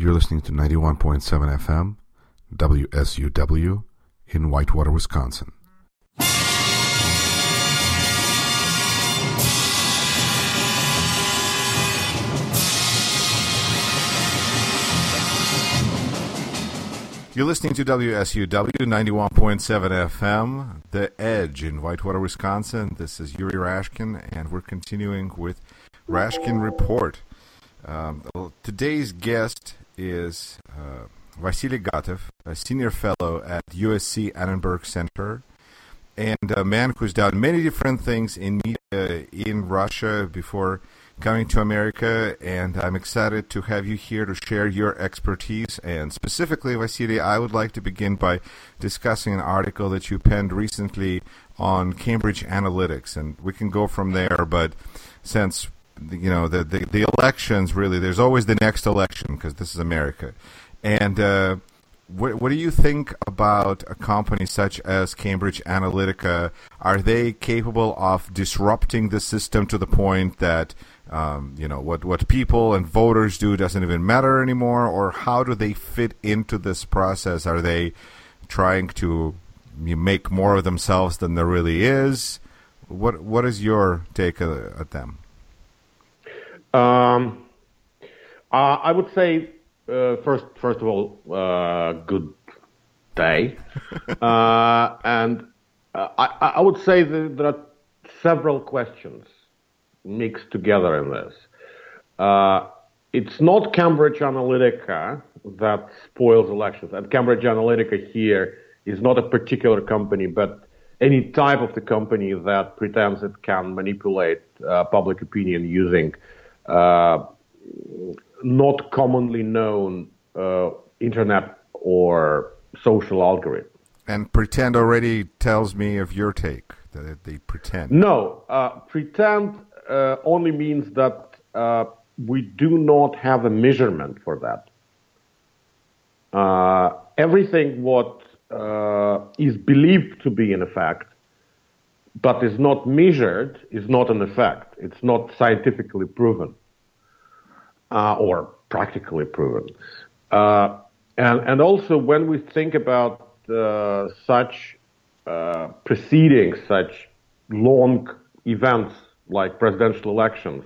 You're listening to 91.7 FM, WSUW, in Whitewater, Wisconsin. You're listening to WSUW 91.7 FM, The Edge in Whitewater, Wisconsin. This is Yuri Rashkin, and we're continuing with Rashkin Report. Um, today's guest is uh, Vasily Gatov, a senior fellow at USC Annenberg Center, and a man who's done many different things in media in Russia before coming to America. And I'm excited to have you here to share your expertise. And specifically, Vasily, I would like to begin by discussing an article that you penned recently on Cambridge Analytica, and we can go from there. But since you know the, the, the elections really there's always the next election because this is America. And uh, what, what do you think about a company such as Cambridge Analytica? Are they capable of disrupting the system to the point that um, you know what what people and voters do doesn't even matter anymore? Or how do they fit into this process? Are they trying to make more of themselves than there really is? What what is your take uh, at them um, uh, I would say uh, first, first of all, uh, good day, uh, and uh, I, I, would say that there are several questions mixed together in this. Uh, it's not Cambridge Analytica that spoils elections, and Cambridge Analytica here is not a particular company, but any type of the company that pretends it can manipulate public opinion using uh, not commonly known uh, internet or social algorithm. And pretend already tells me of your take that they pretend. No, uh, pretend uh, only means that uh, we do not have a measurement for that. Uh, everything what is believed to be an effect but is not measured is not an effect. It's not scientifically proven uh, or practically proven. Uh, and, and also when we think about uh, such uh, proceedings, such long events like presidential elections,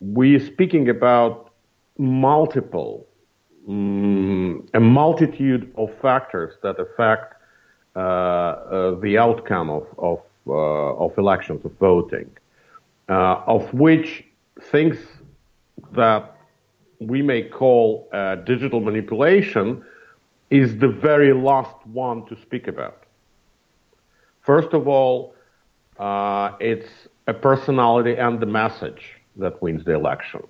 we're speaking about multiple, um, a multitude of factors that affect uh, uh, the outcome of, of of elections, of voting, uh, of which things that we may call uh, digital manipulation is the very last one to speak about. First of all, uh, it's a personality and the message that wins the election.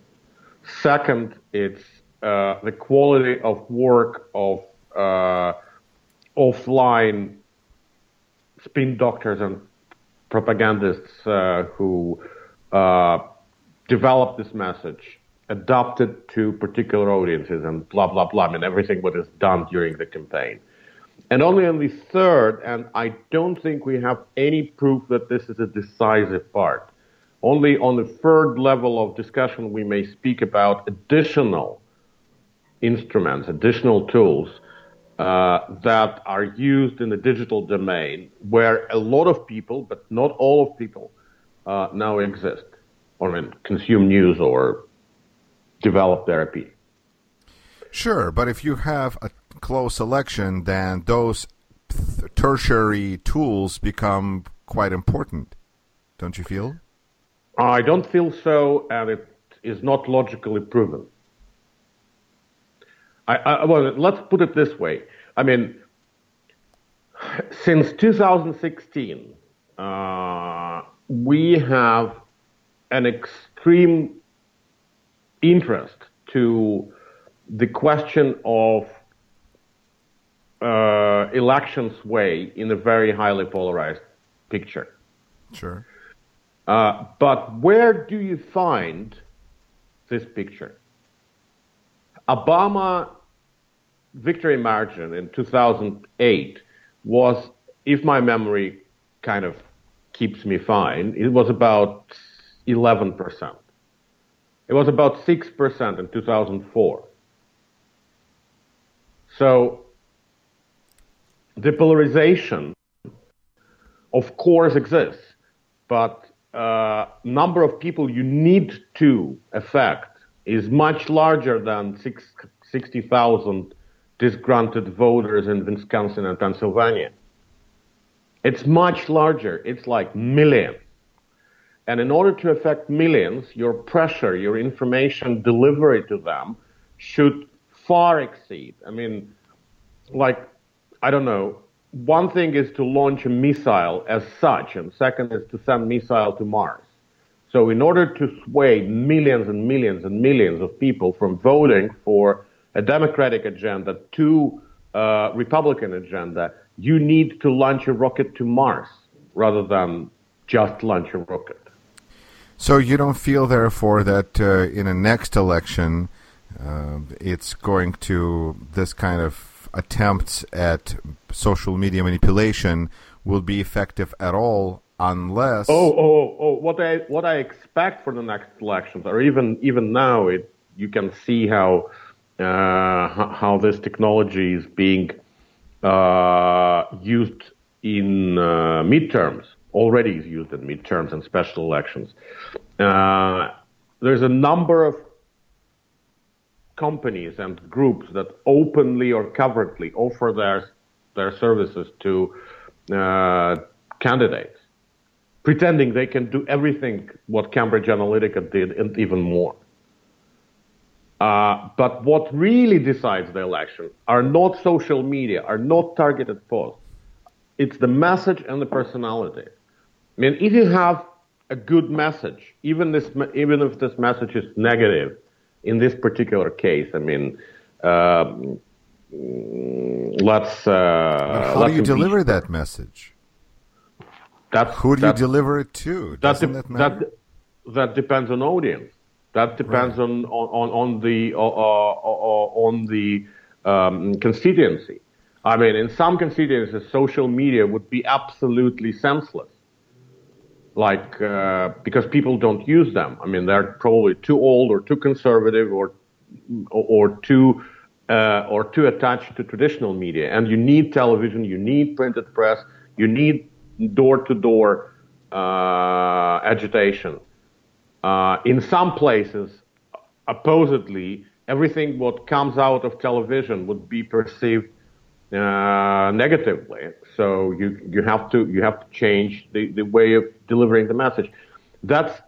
Second, it's uh, the quality of work of uh, offline spin doctors and propagandists uh, who uh, developed this message, adapted to particular audiences, and blah blah blah. I mean, everything what is done during the campaign. And only on the third, and I don't think we have any proof that this is a decisive part. Only on the third level of discussion we may speak about additional instruments, additional tools uh, that are used in the digital domain where a lot of people, but not all of people, uh, now exist or I mean, consume news or develop therapy. Sure, but if you have a close election, then those tertiary tools become quite important, don't you feel? I don't feel so, and it is not logically proven. I, I, well, let's put it this way. I mean, since 2016, uh, we have an extreme interest to the question of uh, elections way in a very highly polarized picture. Sure. Uh, but where do you find this picture? Obama victory margin in 2008 was, if my memory kind of keeps me fine, it was about 11%. It was about 6% in 2004. So the polarization, of course, exists, but uh, number of people you need to affect is much larger than 60,000 disgruntled voters in Wisconsin and Pennsylvania. It's much larger. It's like millions. And in order to affect millions, your pressure, your information delivery to them should far exceed. I mean, like, I don't know. One thing is to launch a missile as such, and second is to send missile to Mars. So in order to sway millions and millions and millions of people from voting for a Democratic agenda to a Republican agenda, you need to launch a rocket to Mars rather than just launch a rocket. So you don't feel, therefore, that uh, in a next election, uh, it's going to this kind of attempts at social media manipulation will be effective at all unless. Oh, oh, oh! What I what I expect for the next elections, or even even now, it you can see how uh, how this technology is being uh, used in uh, midterms, already is used in midterms and special elections. there's a number of companies and groups that openly or covertly offer their their services to uh, candidates, pretending they can do everything what Cambridge Analytica did and even more. Uh, but what really decides the election are not social media, are not targeted posts. It's the message and the personality. I mean, if you have a good message, even this, even if this message is negative, in this particular case, I mean, um, let's. Uh, how do you deliver that message? That's, Who do you deliver it to? Doesn't that, de- that, that, that depends on audience. That depends right. on, on, on the, uh, uh, uh, on the um, constituency. I mean, in some constituencies, social media would be absolutely senseless. Like, uh, because people don't use them. I mean, they're probably too old or too conservative or, or too, uh, or too attached to traditional media. And you need television, you need printed press, you need door to door agitation. Uh, in some places, supposedly, everything what comes out of television would be perceived uh, negatively. So you you have to you have to change the, the way of delivering the message. That's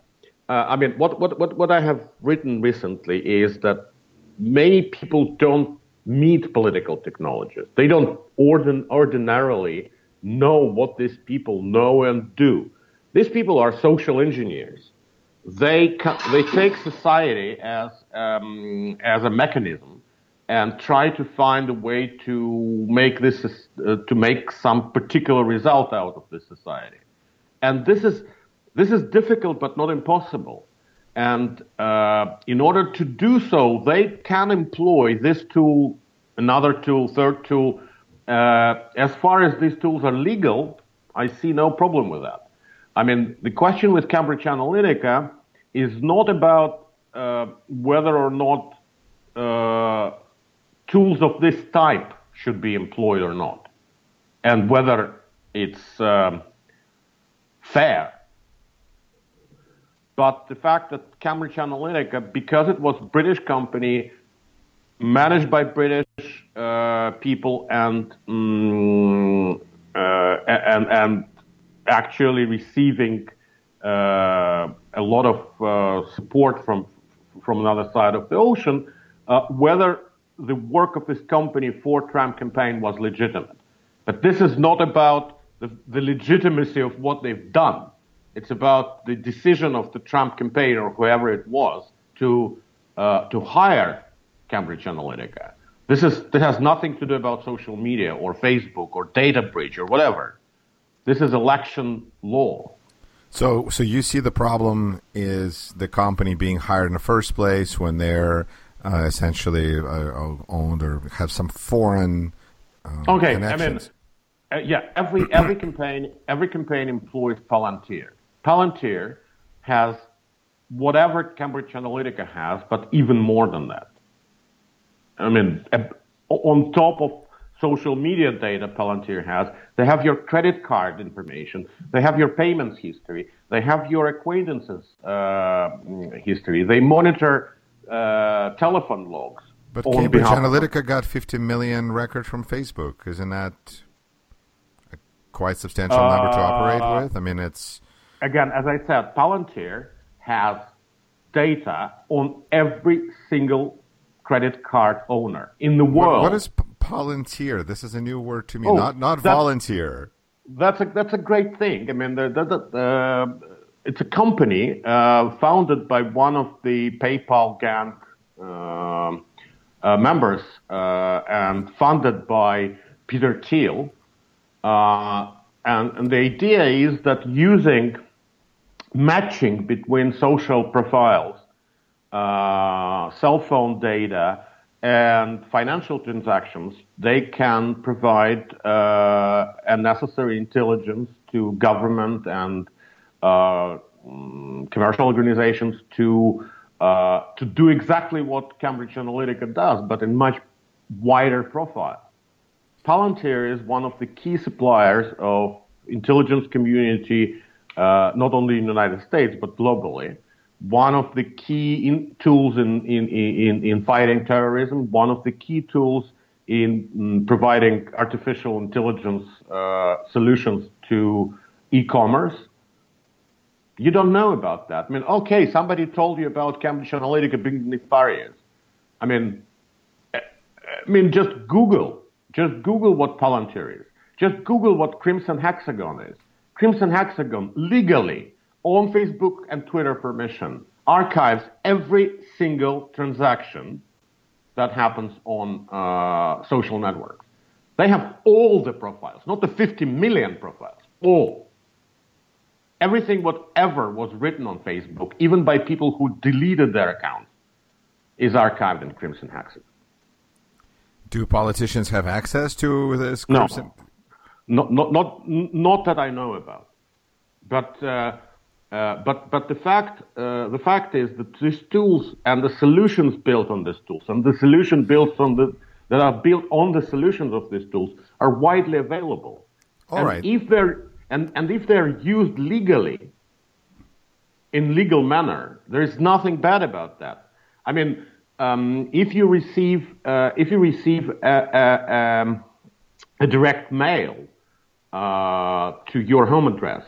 uh, I mean what, what what what I have written recently is that many people don't meet political technologists. They don't ordin- ordinarily know what these people know and do. These people are social engineers they they take society as um, as a mechanism and try to find a way to make this uh, to make some particular result out of this society, and this is this is difficult but not impossible. And uh, in order to do so, they can employ this tool, another tool, third tool. Uh, as far as these tools are legal, I see no problem with that. I mean, the question with Cambridge Analytica is not about uh, whether or not uh, tools of this type should be employed or not, and whether it's um, fair. But the fact that Cambridge Analytica, because it was a British company, managed by British uh, people and um, and and actually receiving uh, a lot of uh, support from from another side of the ocean, uh, whether the work of this company for Trump campaign was legitimate. But this is not about the, the legitimacy of what they've done. It's about the decision of the Trump campaign or whoever it was to uh, to hire Cambridge Analytica. This is this has nothing to do about social media or Facebook or data breach or whatever. This is election law. So, so you see the problem is the company being hired in the first place when they're uh, essentially uh, owned or have some foreign. Uh, okay, I mean, uh, yeah, every every campaign every campaign employs Palantir. Palantir has whatever Cambridge Analytica has, but even more than that. I mean, on top of social media data Palantir has. They have your credit card information. They have your payments history. They have your acquaintances uh, history. They monitor uh, telephone logs. But Cambridge Analytica got 50 million records from Facebook. Isn't that a quite substantial uh, number to operate uh, with? I mean, it's again, as I said, Palantir has data on every single credit card owner in the world. what is Palantir? This is a new word to me. Oh, not not volunteer. That's a that's a great thing. I mean, uh, it's a company uh, founded by one of the PayPal gang um, uh, members uh, and funded by Peter Thiel. Uh, and, and the idea is that using matching between social profiles, uh, cell phone data, and financial transactions, they can provide uh, a necessary intelligence to government and uh, mm, commercial organizations to uh, to do exactly what Cambridge Analytica does, but in much wider profile. Palantir is one of the key suppliers of intelligence community, uh, not only in the United States but globally one of the key in, tools in, in, in, in, fighting terrorism, one of the key tools in mm, providing artificial intelligence uh, solutions to e-commerce. You don't know about that. I mean, okay, somebody told you about Cambridge Analytica being nefarious. I mean, I mean, just Google, just Google what Palantir is. Just Google what Crimson Hexagon is. Crimson Hexagon legally on Facebook and Twitter permission archives every single transaction that happens on uh, social networks. They have all the profiles, not the 50 million profiles, all. Everything whatever was written on Facebook, even by people who deleted their accounts, is archived in Crimson Hexagon. Do politicians have access to this Crimson? No, not, not, not, not that I know about. But uh, uh, but but the fact uh, the fact is that these tools and the solutions built on these tools and the solution built on the that are built on the solutions of these tools are widely available. All and right. If they're and, and if they're used legally, in legal manner, there is nothing bad about that. I mean, um, if you receive uh, if you receive a, a, um, a direct mail uh, to your home address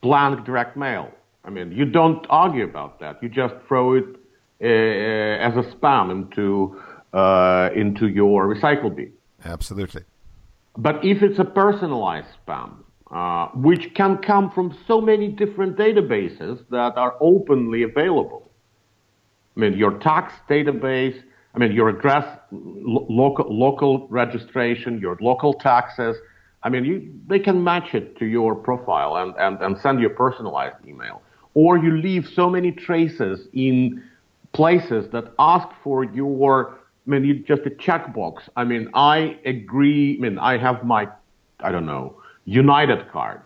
blank direct mail. I mean, you don't argue about that. You just throw it uh, as a spam into uh, into your recycle bin. Absolutely. But if it's a personalized spam, uh, which can come from so many different databases that are openly available, I mean, your tax database, I mean, your address, lo- local local registration, your local taxes, I mean, you, they can match it to your profile and, and, and send you a personalized email. Or you leave so many traces in places that ask for your, I mean, you, just a checkbox. I mean, I agree. I mean, I have my, I don't know, United card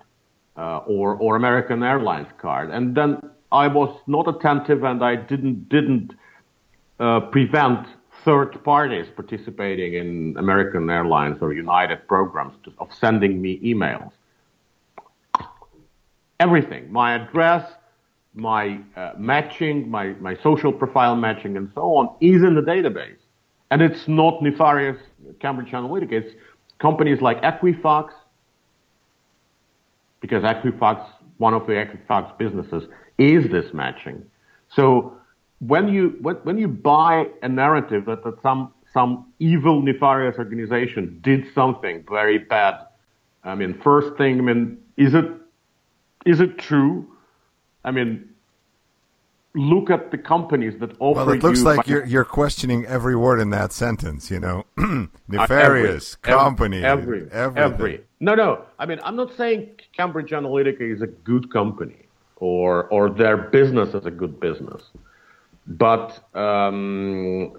uh, or, or American Airlines card. And then I was not attentive and I didn't, didn't uh, prevent third parties participating in American Airlines or United programs to, of sending me emails. Everything, my address, my uh, matching, my, my social profile matching, and so on, is in the database. And it's not nefarious Cambridge Analytica. It's companies like Equifax, because Equifax, one of the Equifax businesses, is this matching. So when you when, when you buy a narrative that, that some some evil nefarious organization did something very bad, I mean, first thing, I mean, is it is it true? I mean, look at the companies that offer Well, it looks you like you're you're questioning every word in that sentence. You know, uh, nefarious every, company, every, every, every. No, no. I mean, I'm not saying Cambridge Analytica is a good company or or their business is a good business. But um,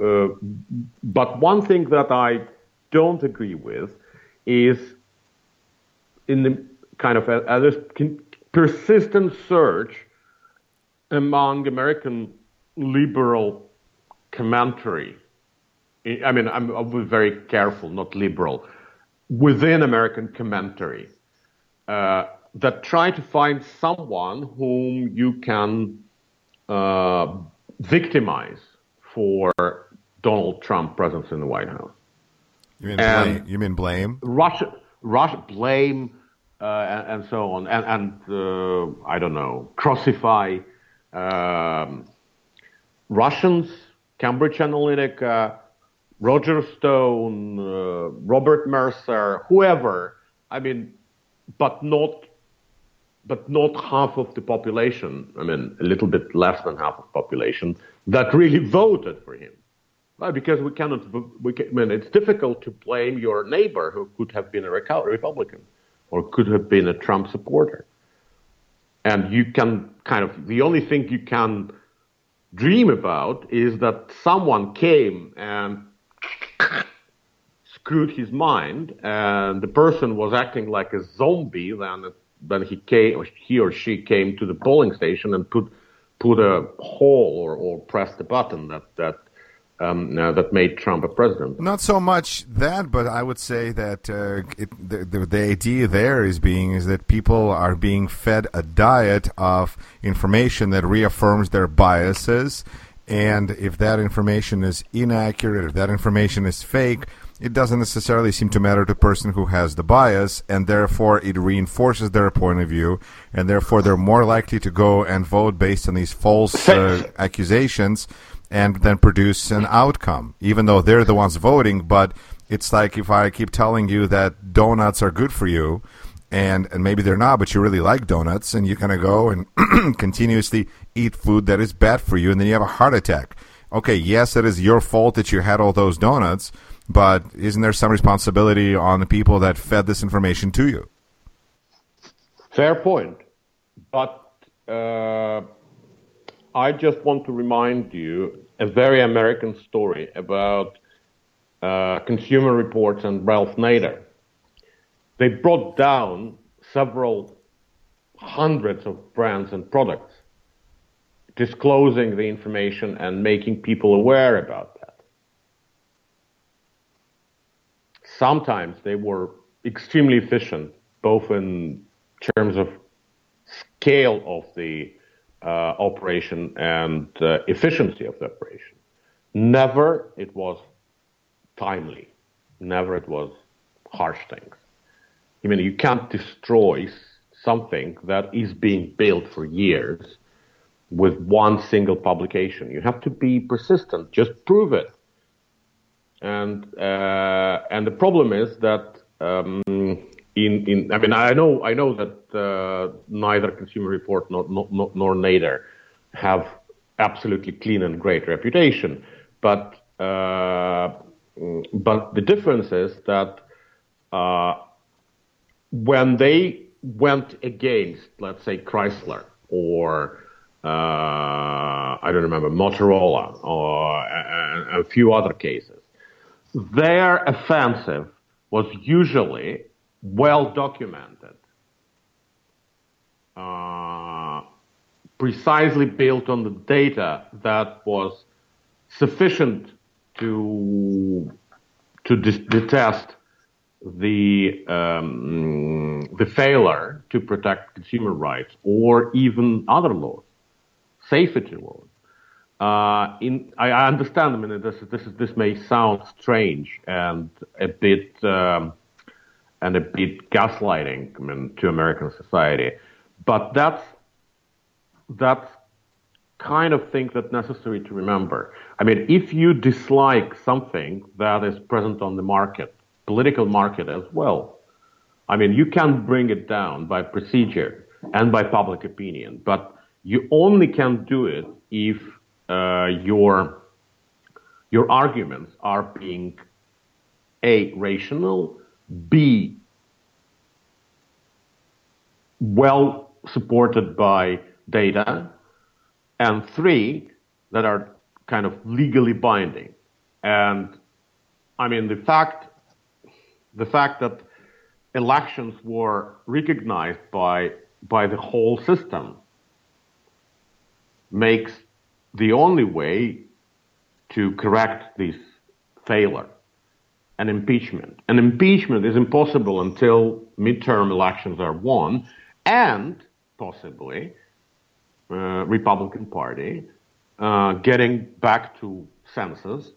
uh, but one thing that I don't agree with is in the kind of this persistent search among American liberal commentary. I mean, I'm, I'm very careful, not liberal, within American commentary uh, that try to find someone whom you can uh, victimize for Donald Trump presence in the White House. You mean blame? You mean blame? Russia, Russia blame, uh, and, and, so on, and, and uh, I don't know, crucify um, Russians, Cambridge Analytica, Roger Stone, uh, Robert Mercer, whoever. I mean, but not but not half of the population, I mean, a little bit less than half of the population, that really voted for him. Well, because we cannot, we can, I mean, it's difficult to blame your neighbor who could have been a Republican or could have been a Trump supporter. And you can kind of, the only thing you can dream about is that someone came and screwed his mind and the person was acting like a zombie then then he came, or he or she came to the polling station and put put a hole or, or pressed the button that that um, uh, that made Trump a president. Not so much that, but I would say that uh, it, the, the, the idea there is being is that people are being fed a diet of information that reaffirms their biases, and if that information is inaccurate, if that information is fake, it doesn't necessarily seem to matter to the person who has the bias, and therefore it reinforces their point of view, and therefore they're more likely to go and vote based on these false uh, accusations and then produce an outcome, even though they're the ones voting. But it's like if I keep telling you that donuts are good for you, and, and maybe they're not, but you really like donuts, and you kind of go and continuously eat food that is bad for you, and then you have a heart attack. Okay, yes, it is your fault that you had all those donuts, but isn't there some responsibility on the people that fed this information to you? Fair point. But uh, I just want to remind you a very American story about uh, Consumer Reports and Ralph Nader. They brought down several hundreds of brands and products, disclosing the information and making people aware about that. Sometimes they were extremely efficient, both in terms of scale of the uh, operation and uh, efficiency of the operation. Never it was timely. Never it was harsh things. I mean, you can't destroy something that is being built for years with one single publication. You have to be persistent. Just prove it and uh, and the problem is that um, in in I mean I know I know that uh, neither Consumer Report nor, nor nor Nader have absolutely clean and great reputation, but uh, but the difference is that uh, when they went against, let's say, Chrysler or uh, I don't remember Motorola or a, a few other cases, their offensive was usually well documented, uh, precisely built on the data that was sufficient to to detest the um, the failure to protect consumer rights or even other laws, safety laws. Uh, in, I, I, understand. I mean, this this this may sound strange and a bit um, and a bit gaslighting. I mean, to American society, but that's that's kind of thing that's necessary to remember. I mean, if you dislike something that is present on the market, political market as well, I mean, you can bring it down by procedure and by public opinion, but you only can do it if Uh, your your arguments are being a rational, b well supported by data, and three that are kind of legally binding. And I mean the fact the fact that elections were recognized by by the whole system makes the only way to correct this failure, an impeachment. An impeachment is impossible until midterm elections are won and possibly uh, Republican Party uh, getting back to senses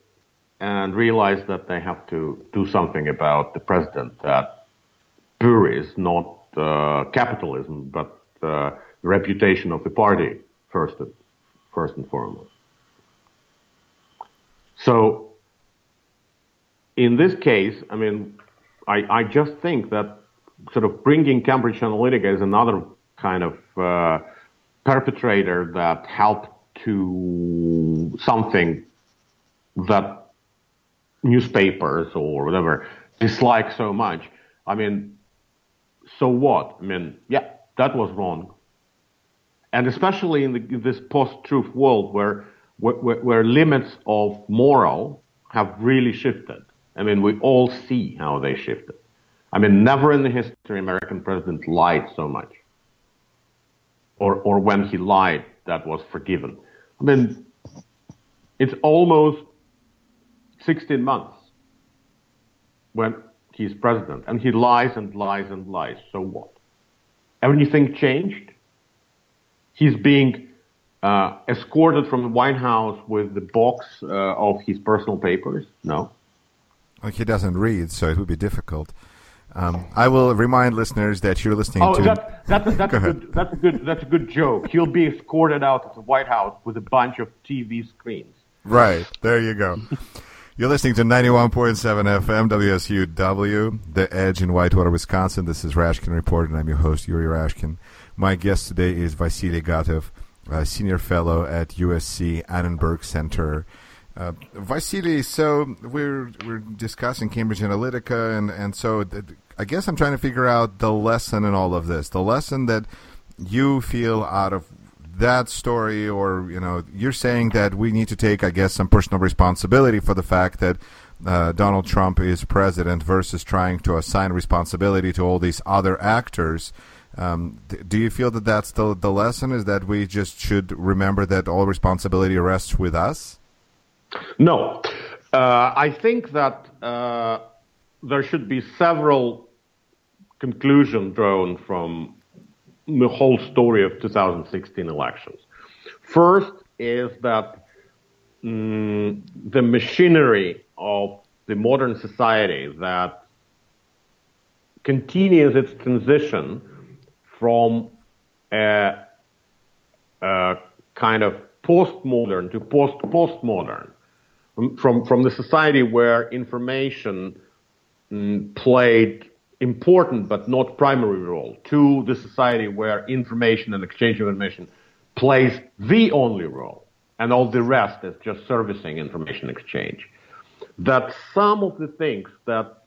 and realize that they have to do something about the president that buries not uh, capitalism but uh, the reputation of the party first, first and foremost. So, in this case, I mean, I, I just think that sort of bringing Cambridge Analytica is another kind of uh, perpetrator that helped to something that newspapers or whatever dislike so much. I mean, so what? I mean, yeah, that was wrong. And especially in, the, this post-truth world where, where, where limits of moral have really shifted. I mean, we all see how they shifted. I mean, never in the history American president lied so much. Or, or when he lied, that was forgiven. I mean, it's almost 16 months when he's president, and he lies and lies and lies. So what? Anything changed? He's being uh, escorted from the White House with the box uh, of his personal papers. No. Well, he doesn't read, so it would be difficult. Um, I will remind listeners that you're listening oh, to. That, that's, a, that's, a good, that's a good. That's a good joke. He'll be escorted out of the White House with a bunch of TV screens. Right there, you go. You're listening to 91.7 FM WSUW, The Edge in Whitewater, Wisconsin. This is Rashkin Report, and I'm your host, Yuri Rashkin. My guest today is Vasily Gatov, senior fellow at USC Annenberg Center. Uh, Vasily, so we're we're discussing Cambridge Analytica, and and so th- I guess I'm trying to figure out the lesson in all of this. The lesson that you feel out of that story, or you know, you're saying that we need to take, I guess, some personal responsibility for the fact that uh, Donald Trump is president versus trying to assign responsibility to all these other actors. Um, do you feel that that's the the lesson? Is that we just should remember that all responsibility rests with us? No, uh, I think that uh, there should be several conclusions drawn from the whole story of 2016 elections. First is that mm, the machinery of the modern society that continues its transition from a, a kind of postmodern to post-postmodern from from the society where information mm, played important but not primary role to the society where information and exchange of information plays the only role and all the rest is just servicing information exchange. That some of the things that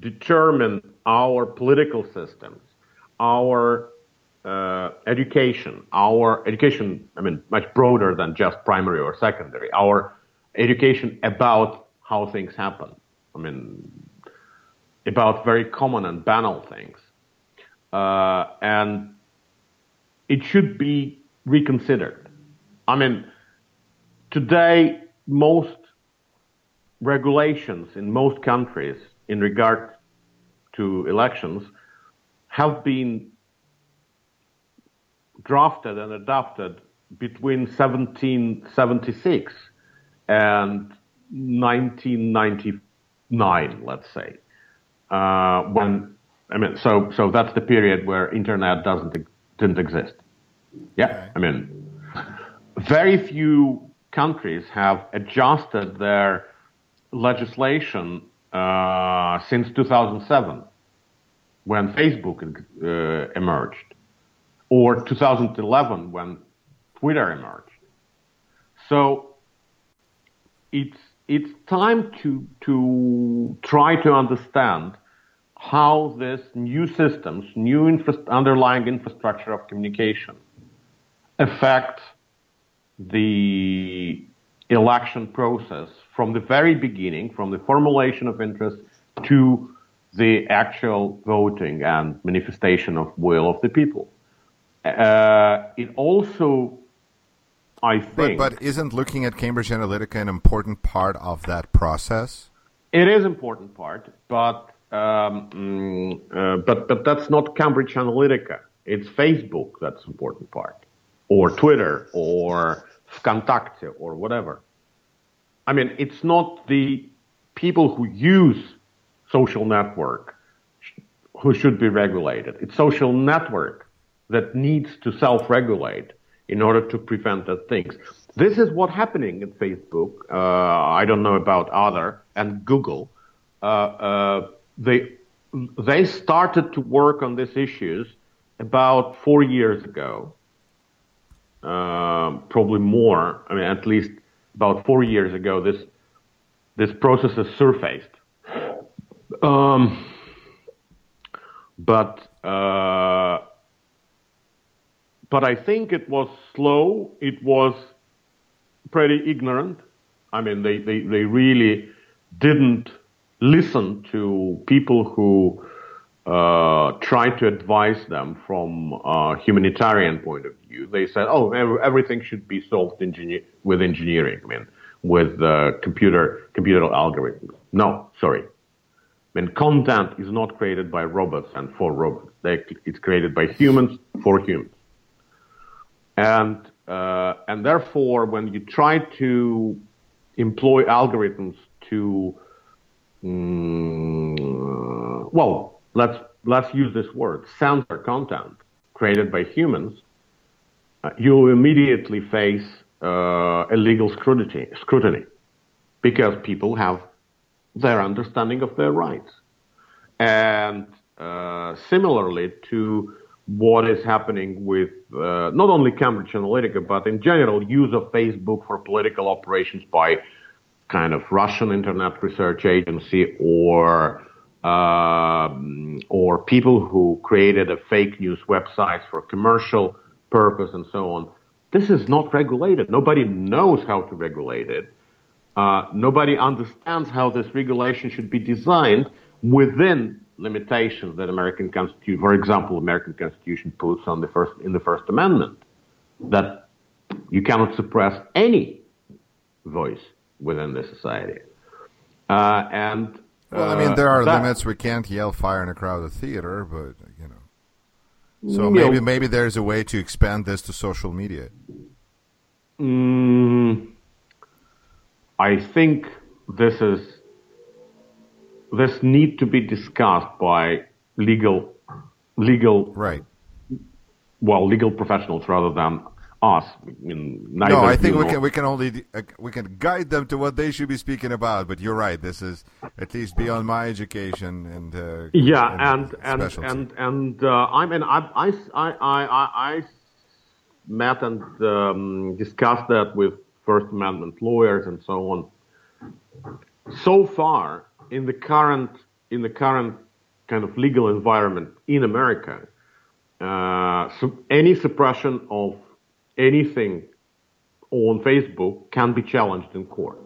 determine our political systems our uh, education our education i mean much broader than just primary or secondary our education about how things happen. I mean, about very common and banal things. Uh, and it should be reconsidered. I mean, today, most regulations in most countries in regard to elections have been drafted and adopted between 1776 and 1999, let's say, uh, when I mean, so so that's the period where internet doesn't didn't exist. Yeah, I mean, very few countries have adjusted their legislation uh, since 2007, when Facebook uh, emerged, or 2011 when Twitter emerged. So it's it's time to to try to understand how this new systems, new infra- underlying infrastructure of communication, affect the election process from the very beginning, from the formulation of interest to the actual voting and manifestation of will of the people. Uh, it also I think. But, but isn't looking at Cambridge Analytica an important part of that process? It is important part, but um, mm, uh, but but that's not Cambridge Analytica. It's Facebook that's important part, or Twitter, or Vkontakte, or whatever. I mean, it's not the people who use social network who should be regulated. It's social network that needs to self-regulate in order to prevent that things. This is what's happening at Facebook. Uh, I don't know about other and Google. Uh, uh, they they started to work on these issues about four years ago, um, probably more. I mean, at least about four years ago, this this process has surfaced. Um, but uh, but I think it was slow. It was pretty ignorant. I mean, they, they, they really didn't listen to people who uh, tried to advise them from a humanitarian point of view. They said, "Oh, everything should be solved engineer- with engineering, I mean, with uh, computer computer algorithms." No, sorry. Mean, content is not created by robots and for robots. They, it's created by humans for humans. And, uh, and therefore, when you try to employ algorithms to, um, well, let's, let's use this word, censor content created by humans, uh, you immediately face uh, illegal scrutiny, scrutiny because people have their understanding of their rights. And uh, similarly to what is happening with uh, not only Cambridge Analytica, but in general, use of Facebook for political operations by kind of Russian Internet Research Agency or um, or people who created a fake news websites for commercial purpose and so on. This is not regulated. Nobody knows how to regulate it. Uh, nobody understands how this regulation should be designed within limitations that American Constitution, for example, American Constitution puts on the first in the First Amendment, that you cannot suppress any voice within the society. Uh, and well, I mean, there are uh, that, limits. We can't yell fire in a crowded theater, but you know. So maybe know, maybe there's a way to expand this to social media. Mm, I think this is this need to be discussed by legal legal right well legal professionals rather than us. I mean, no, I think we can we can only uh, we can guide them to what they should be speaking about. But you're right. This is at least beyond my education and uh, yeah, and and and and, and uh, I mean I I I I, I met and um, discussed that with First Amendment lawyers and so on. So far, in the current in the current kind of legal environment in America, uh, any suppression of anything on Facebook can be challenged in court.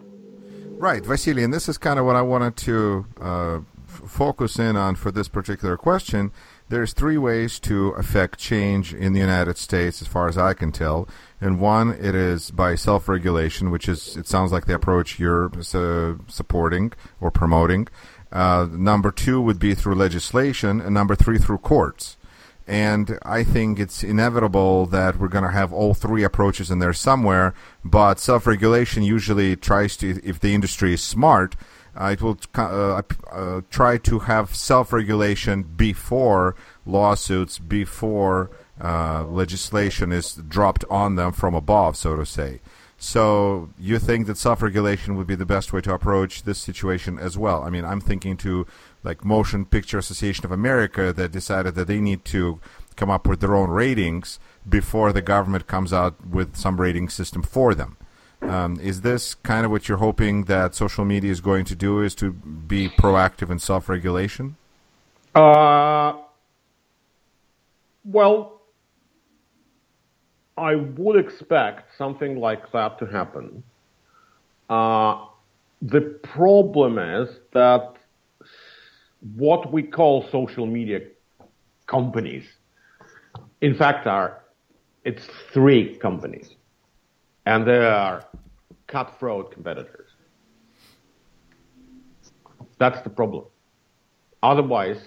Right, Vasily, and this is kind of what I wanted to uh, focus in on for this particular question. There's three ways to affect change in the United States, as far as I can tell. And one, it is by self-regulation, which is it sounds like the approach you're uh, supporting or promoting. Uh, number two would be through legislation, and number three through courts. And I think it's inevitable that we're going to have all three approaches in there somewhere. But self-regulation usually tries to, if the industry is smart, it will uh, uh, try to have self-regulation before lawsuits, before uh, legislation is dropped on them from above, so to say. So you think that self-regulation would be the best way to approach this situation as well? I mean, I'm thinking to like Motion Picture Association of America that decided that they need to come up with their own ratings before the government comes out with some rating system for them. Um, is this kind of what you're hoping that social media is going to do? Is to be proactive in self-regulation? Uh, well, I would expect something like that to happen. Uh, the problem is that what we call social media companies, in fact, are it's three companies, and they are cutthroat competitors. That's the problem. Otherwise,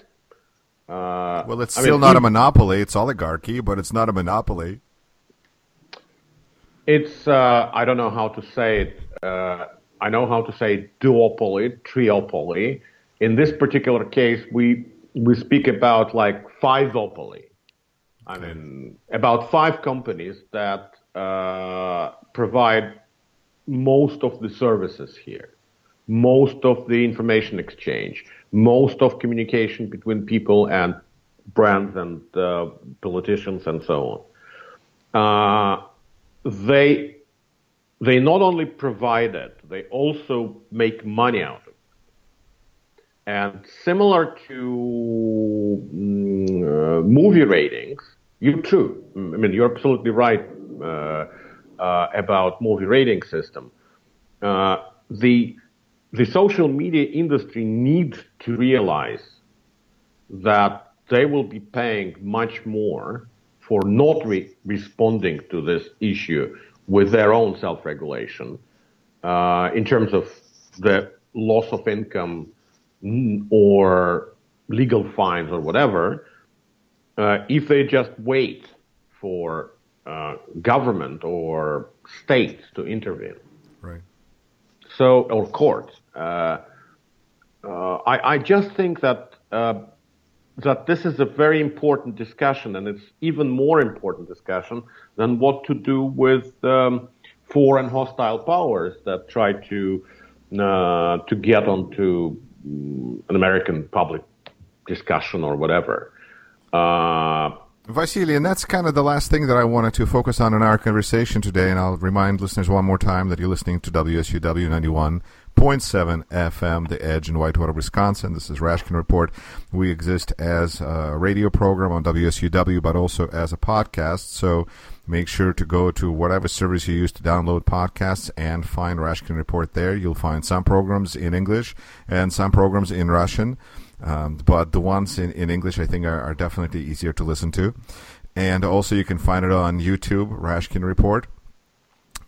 uh, well, it's I still mean, not a monopoly. It's oligarchy, but it's not a monopoly. It's uh, I don't know how to say it. Uh, I know how to say duopoly, triopoly. In this particular case, we we speak about like fiveopoly. I mean, about five companies that uh, provide most of the services here, most of the information exchange, most of communication between people and brands and uh, politicians and so on. Uh, they they not only provide it, they also make money out of it. And similar to mm, uh, movie ratings, you too. I mean, you're absolutely right about movie rating system. Uh, the the social media industry needs to realize that they will be paying much more for not re- responding to this issue with their own self-regulation uh, in terms of the loss of income or legal fines or whatever, uh, if they just wait for uh, government or states to intervene. Right. So, or courts. Uh, uh, I, I, just think that uh, that this is a very important discussion, and it's even more important discussion than what to do with um, foreign hostile powers that try to uh, to get onto mm, an American public discussion or whatever. Uh, Vasily, and that's kind of the last thing that I wanted to focus on in our conversation today. And I'll remind listeners one more time that you're listening to WSUW 91.7 FM, The Edge in Whitewater, Wisconsin. This is Rashkin Report. We exist as a radio program on WSUW, but also as a podcast. So make sure to go to whatever service you use to download podcasts and find Rashkin Report there. You'll find some programs in English and some programs in Russian. Um, but the ones in, in English, I think, are, are, definitely easier to listen to. And also, you can find it on YouTube, Rashkin Report.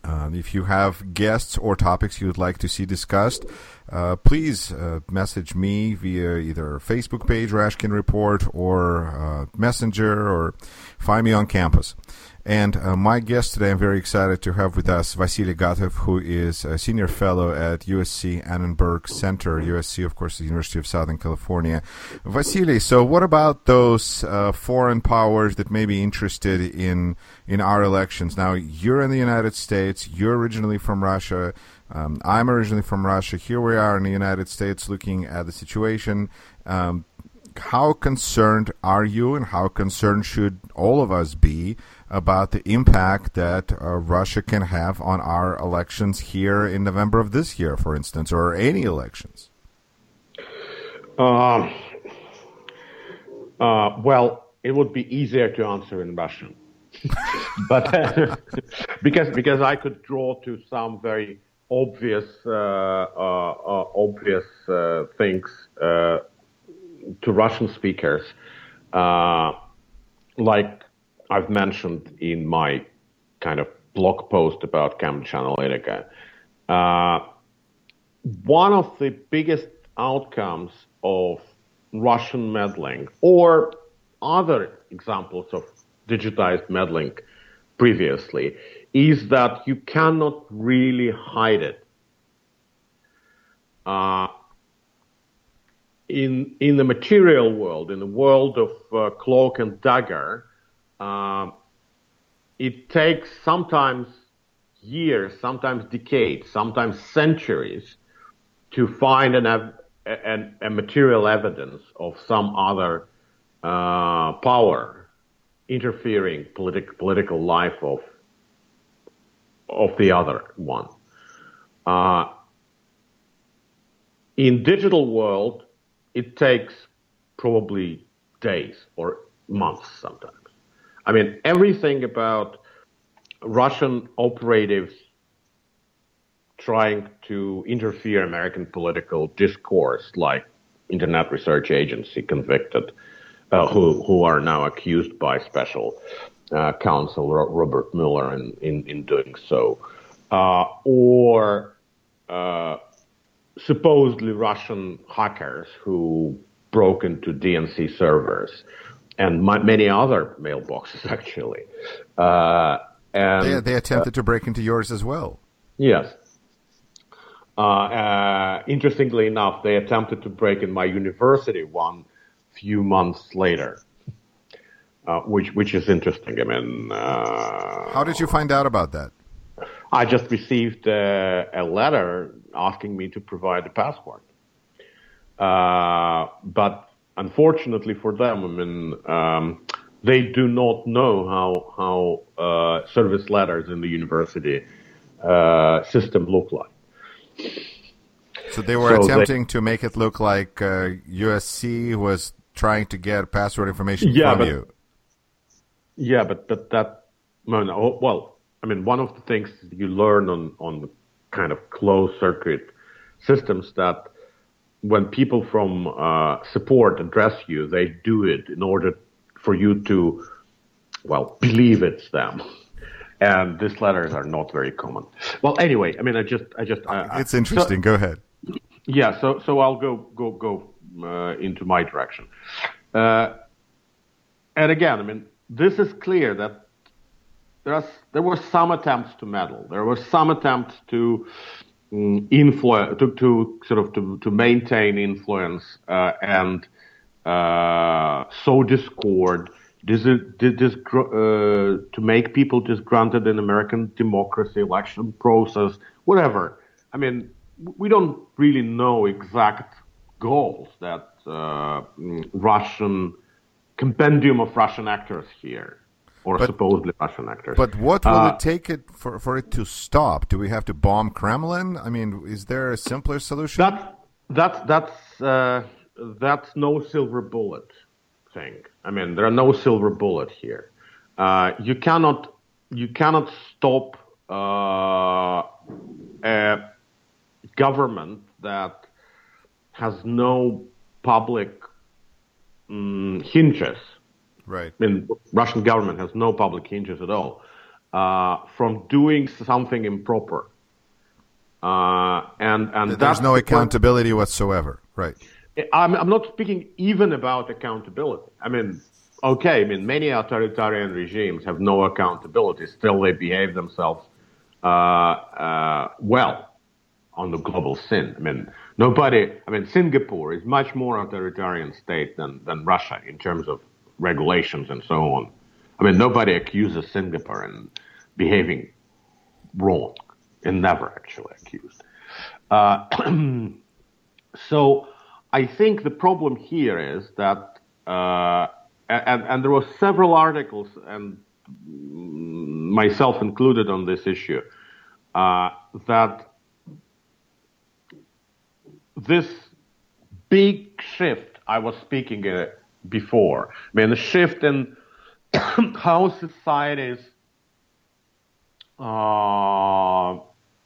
Um, if you have guests or topics you would like to see discussed, uh, please uh, message me via either Facebook page, Rashkin Report, or uh, Messenger, or find me on campus. And uh, my guest today, I'm very excited to have with us Vasily Gatov, who is a senior fellow at USC Annenberg Center. USC, of course, the University of Southern California. Vasily, so what about those uh, foreign powers that may be interested in in our elections? Now, you're in the United States. You're originally from Russia. Um, I'm originally from Russia. Here we are in the United States, looking at the situation. Um, how concerned are you, and how concerned should all of us be? About the impact that uh, Russia can have on our elections here in November of this year, for instance, or any elections? Uh, uh, well, it would be easier to answer in Russian, but because because I could draw to some very obvious uh, uh, uh, obvious things to Russian speakers, like I've mentioned in my kind of blog post about Cambridge Analytica. Uh, one of the biggest outcomes of Russian meddling or other examples of digitized meddling previously is that you cannot really hide it. Uh, in in the material world, in the world of uh, cloak and dagger, um, it takes sometimes years, sometimes decades, sometimes centuries to find an, an, a material evidence of some other uh, power interfering politic, political life of of the other one. Uh, in digital world, it takes probably days or months sometimes. I mean, everything about Russian operatives trying to interfere American political discourse, like Internet Research Agency convicted, uh, who who are now accused by special uh, counsel Robert Mueller in in, in doing so, uh, or uh, supposedly Russian hackers who broke into DNC servers and my, many other mailboxes actually. Uh, and they, they attempted uh, to break into yours as well. Yes. Uh, uh, interestingly enough, they attempted to break in my university one few months later, uh, which which is interesting. I mean, uh, how did you find out about that? I just received a letter asking me to provide a password. but unfortunately for them, I mean, um, they do not know how how uh, service letters in the university uh, system look like. So they were so attempting they, to make it look like uh, USC was trying to get password information yeah, from but, you. Yeah, but but that oh, well, I mean, one of the things you learn on on kind of closed circuit systems that when people from uh, support address you, they do it in order for you to, well, believe it's them. And these letters are not very common. Well, anyway, I mean, I just, I just, I, it's interesting. So, go ahead. Yeah, so so I'll go go go uh, into my direction. Uh, and again, I mean, this is clear that there, are, there were some attempts to meddle. There were some attempts to influence, to, to, sort of to, to maintain influence uh, and uh, sow discord, dis, dis, uh, to make people disgruntled in American democracy, election process, whatever. I mean, we don't really know exact goals that uh, Russian compendium of Russian actors here or but, supposedly Russian actors. But what will uh, it take it for, for it to stop? Do we have to bomb Kremlin? I mean, is there a simpler solution? That's that's that's uh, that's no silver bullet thing. I mean, there are no silver bullet here. Uh, you cannot you cannot stop uh, a government that has no public um, hinges Right. I mean, Russian government has no public interest at all uh, from doing something improper. Uh, and and there's no accountability whatsoever. Right. I'm, I'm not speaking even about accountability. I mean, okay. I mean, many authoritarian regimes have no accountability. Still, they behave themselves uh, uh well on the global scene. I mean, nobody. I mean, Singapore is much more authoritarian state than than Russia in terms of regulations and so on. I mean, nobody accuses Singapore in behaving wrong, and never actually accused. Uh, so I think the problem here is that, uh, and, and there were several articles, and myself included on this issue, uh, that this big shift I was speaking uh, before. I mean, the shift in how societies uh,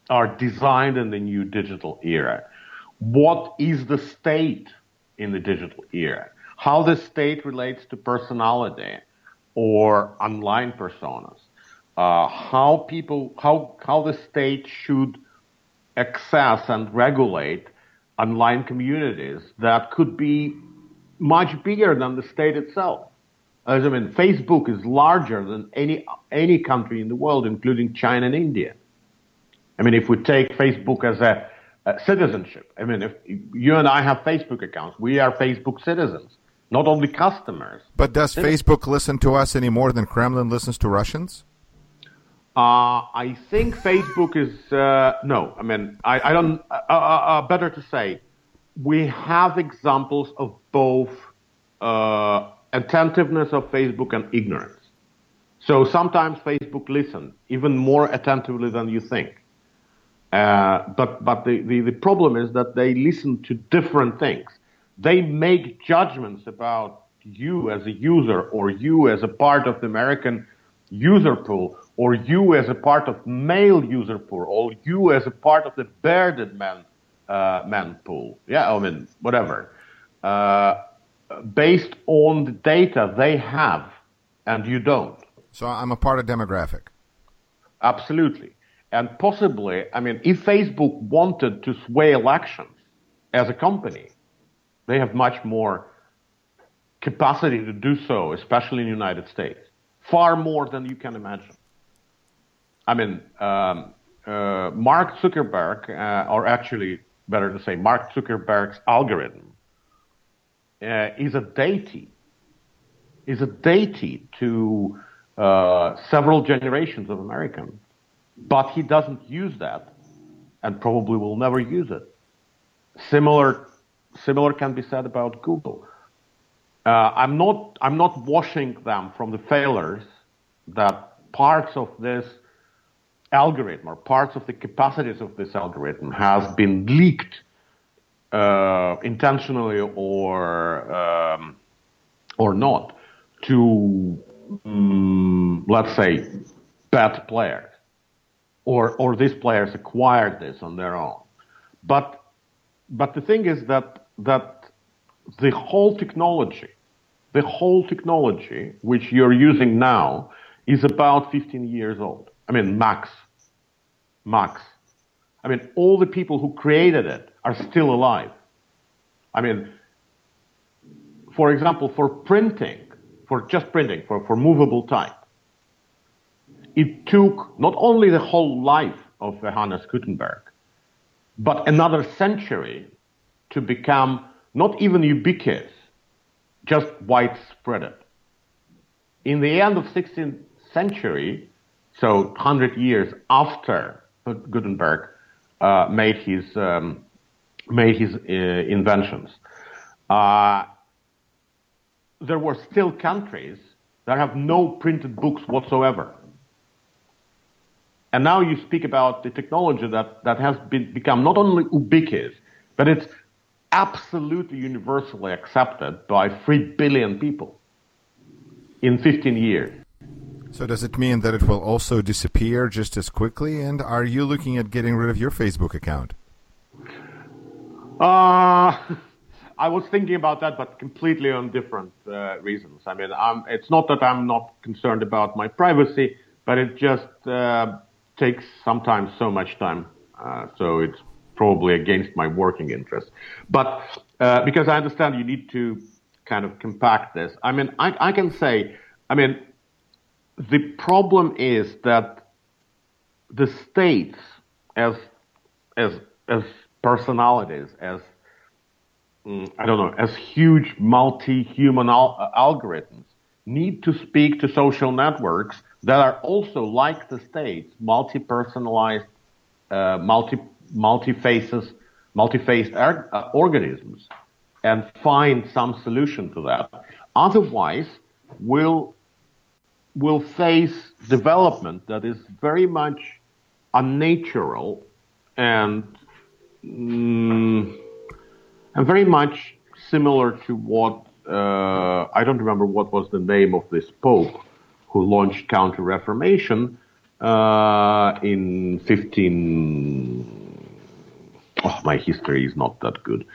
are designed in the new digital era. What is the state in the digital era? How the state relates to personality or online personas. Uh, how people, how, how the state should access and regulate online communities that could be much bigger than the state itself. As I mean, Facebook is larger than any any country in the world, including China and India. I mean, if we take Facebook as a, a citizenship, I mean, if you and I have Facebook accounts, we are Facebook citizens, not only customers. But does Facebook listen to us any more than Kremlin listens to Russians? Uh, I think Facebook is uh, no. I mean, I, I don't. Uh, uh, uh better to say, we have examples of both uh, attentiveness of Facebook and ignorance. So sometimes Facebook listens even more attentively than you think. Uh, but but the, the, the problem is that they listen to different things. They make judgments about you as a user or you as a part of the American user pool or you as a part of male user pool or you as a part of the bearded man uh, man pool. Yeah, I mean, whatever. Uh, based on the data they have and you don't. So I'm a part of demographic. Absolutely. And possibly, I mean, if Facebook wanted to sway elections, as a company. They have much more capacity to do so, especially in the United States, far more than you can imagine. I mean, um, uh, Mark Zuckerberg, uh, or actually better to say, Mark Zuckerberg's algorithm uh, is a deity, is a deity to uh, several generations of Americans, but he doesn't use that, and probably will never use it. Similar, similar can be said about Google. Uh, I'm not, I'm not washing them from the failures that parts of this algorithm or parts of the capacities of this algorithm has been leaked uh, intentionally or um, or not to um, let's say bad players or or these players acquired this on their own. But but the thing is that that the whole technology the whole technology which you're using now is about 15 years old. I mean max max. I mean, all the people who created it are still alive. I mean, for example, for printing, for just printing, for, for movable type, it took not only the whole life of Johannes Gutenberg, but another century to become not even ubiquitous, just widespread. In the end of 16th century, so 100 years after Gutenberg uh, made his um, made his uh, inventions. Uh, there were still countries that have no printed books whatsoever. And now you speak about the technology that, that has been, become not only ubiquitous, but it's absolutely universally accepted by 3 billion people in 15 years. So does it mean that it will also disappear just as quickly? And are you looking at getting rid of your Facebook account? Uh, I was thinking about that, but completely on different uh, reasons. I mean, I'm, it's not that I'm not concerned about my privacy, but it just uh, takes sometimes so much time. Uh, so it's probably against my working interest. But uh, because I understand you need to kind of compact this, I mean, I, I can say, I mean, the problem is that the states as as as personalities as mm, I don't know as huge multi-human al- algorithms need to speak to social networks that are also like the states multi-personalized uh, multi multi-faces multi-faced uh, organisms and find some solution to that. Otherwise we'll will face development that is very much unnatural and mm, and very much similar to what uh, I don't remember what was the name of this pope who launched Counter Reformation uh, in 15. Oh, my history is not that good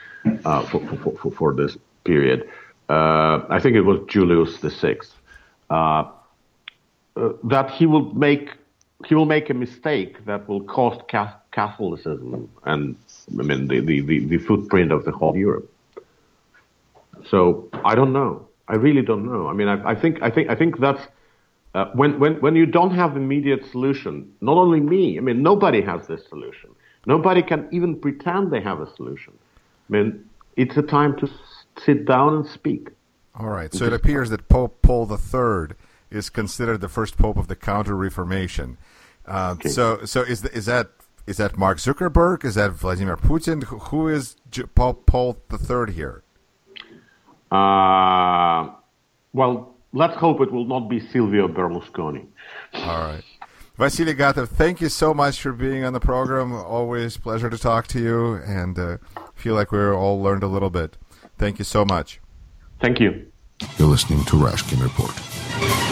uh, for, for, for, for, this period. Uh, I think it was Julius the Sixth. Uh, that he will make he will make a mistake that will cost Catholicism and I mean the, the, the, the, footprint of the whole Europe. So I don't know. I really don't know. I mean, I, I think I think I think that's uh, when when when you don't have immediate solution. Not only me. I mean, nobody has this solution. Nobody can even pretend they have a solution. I mean, it's a time to sit down and speak. All right. So it appears that Pope Paul III is considered the first pope of the Counter Reformation. Uh, okay. So, so is the, is that is that Mark Zuckerberg? Is that Vladimir Putin? Who is Paul Paul III here? Uh, well, let's hope it will not be Silvio Berlusconi. All right. Vasily Gatov, thank you so much for being on the program. Always pleasure to talk to you, and uh, feel like we all learned a little bit. Thank you so much. Thank you. You're listening to Rashkin Report.